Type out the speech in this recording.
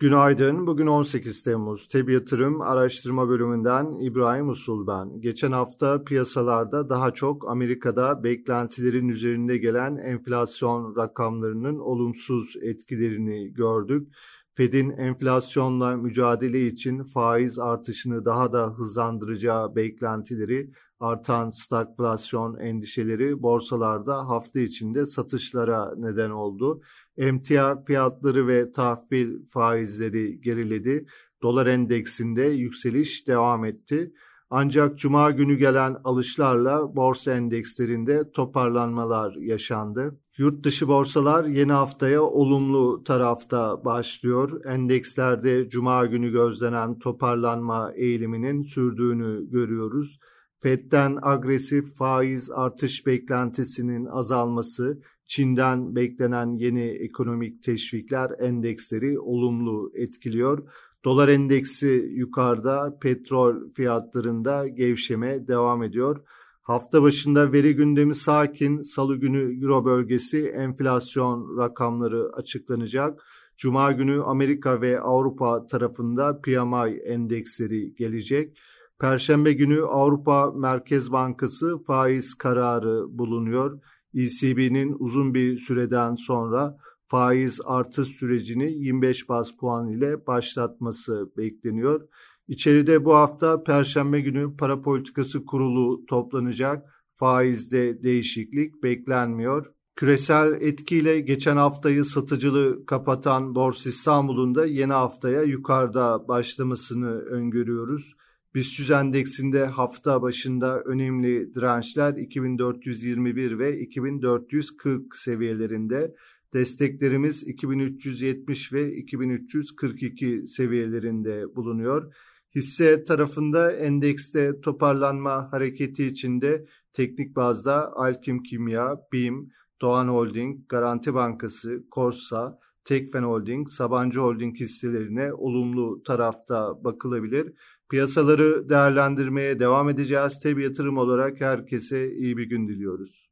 Günaydın. Bugün 18 Temmuz. Tebi Yatırım Araştırma Bölümünden İbrahim Usul ben. Geçen hafta piyasalarda daha çok Amerika'da beklentilerin üzerinde gelen enflasyon rakamlarının olumsuz etkilerini gördük. Fed'in enflasyonla mücadele için faiz artışını daha da hızlandıracağı beklentileri, artan stagflasyon endişeleri borsalarda hafta içinde satışlara neden oldu. Emtia fiyatları ve tahvil faizleri geriledi. Dolar endeksinde yükseliş devam etti. Ancak cuma günü gelen alışlarla borsa endekslerinde toparlanmalar yaşandı. Yurt dışı borsalar yeni haftaya olumlu tarafta başlıyor. Endekslerde cuma günü gözlenen toparlanma eğiliminin sürdüğünü görüyoruz. Fed'den agresif faiz artış beklentisinin azalması, Çin'den beklenen yeni ekonomik teşvikler endeksleri olumlu etkiliyor. Dolar endeksi yukarıda, petrol fiyatlarında gevşeme devam ediyor. Hafta başında veri gündemi sakin, salı günü Euro bölgesi enflasyon rakamları açıklanacak. Cuma günü Amerika ve Avrupa tarafında PMI endeksleri gelecek. Perşembe günü Avrupa Merkez Bankası faiz kararı bulunuyor. ECB'nin uzun bir süreden sonra faiz artış sürecini 25 bas puan ile başlatması bekleniyor. İçeride bu hafta Perşembe günü para politikası kurulu toplanacak. Faizde değişiklik beklenmiyor. Küresel etkiyle geçen haftayı satıcılı kapatan Borsa İstanbul'un da yeni haftaya yukarıda başlamasını öngörüyoruz. BIST endeksinde hafta başında önemli dirençler 2421 ve 2440 seviyelerinde. Desteklerimiz 2370 ve 2342 seviyelerinde bulunuyor. Hisse tarafında endekste toparlanma hareketi içinde teknik bazda Alkim Kimya, BİM, Doğan Holding, Garanti Bankası, Korsa, Tekfen Holding, Sabancı Holding hisselerine olumlu tarafta bakılabilir. Piyasaları değerlendirmeye devam edeceğiz. Tabi yatırım olarak herkese iyi bir gün diliyoruz.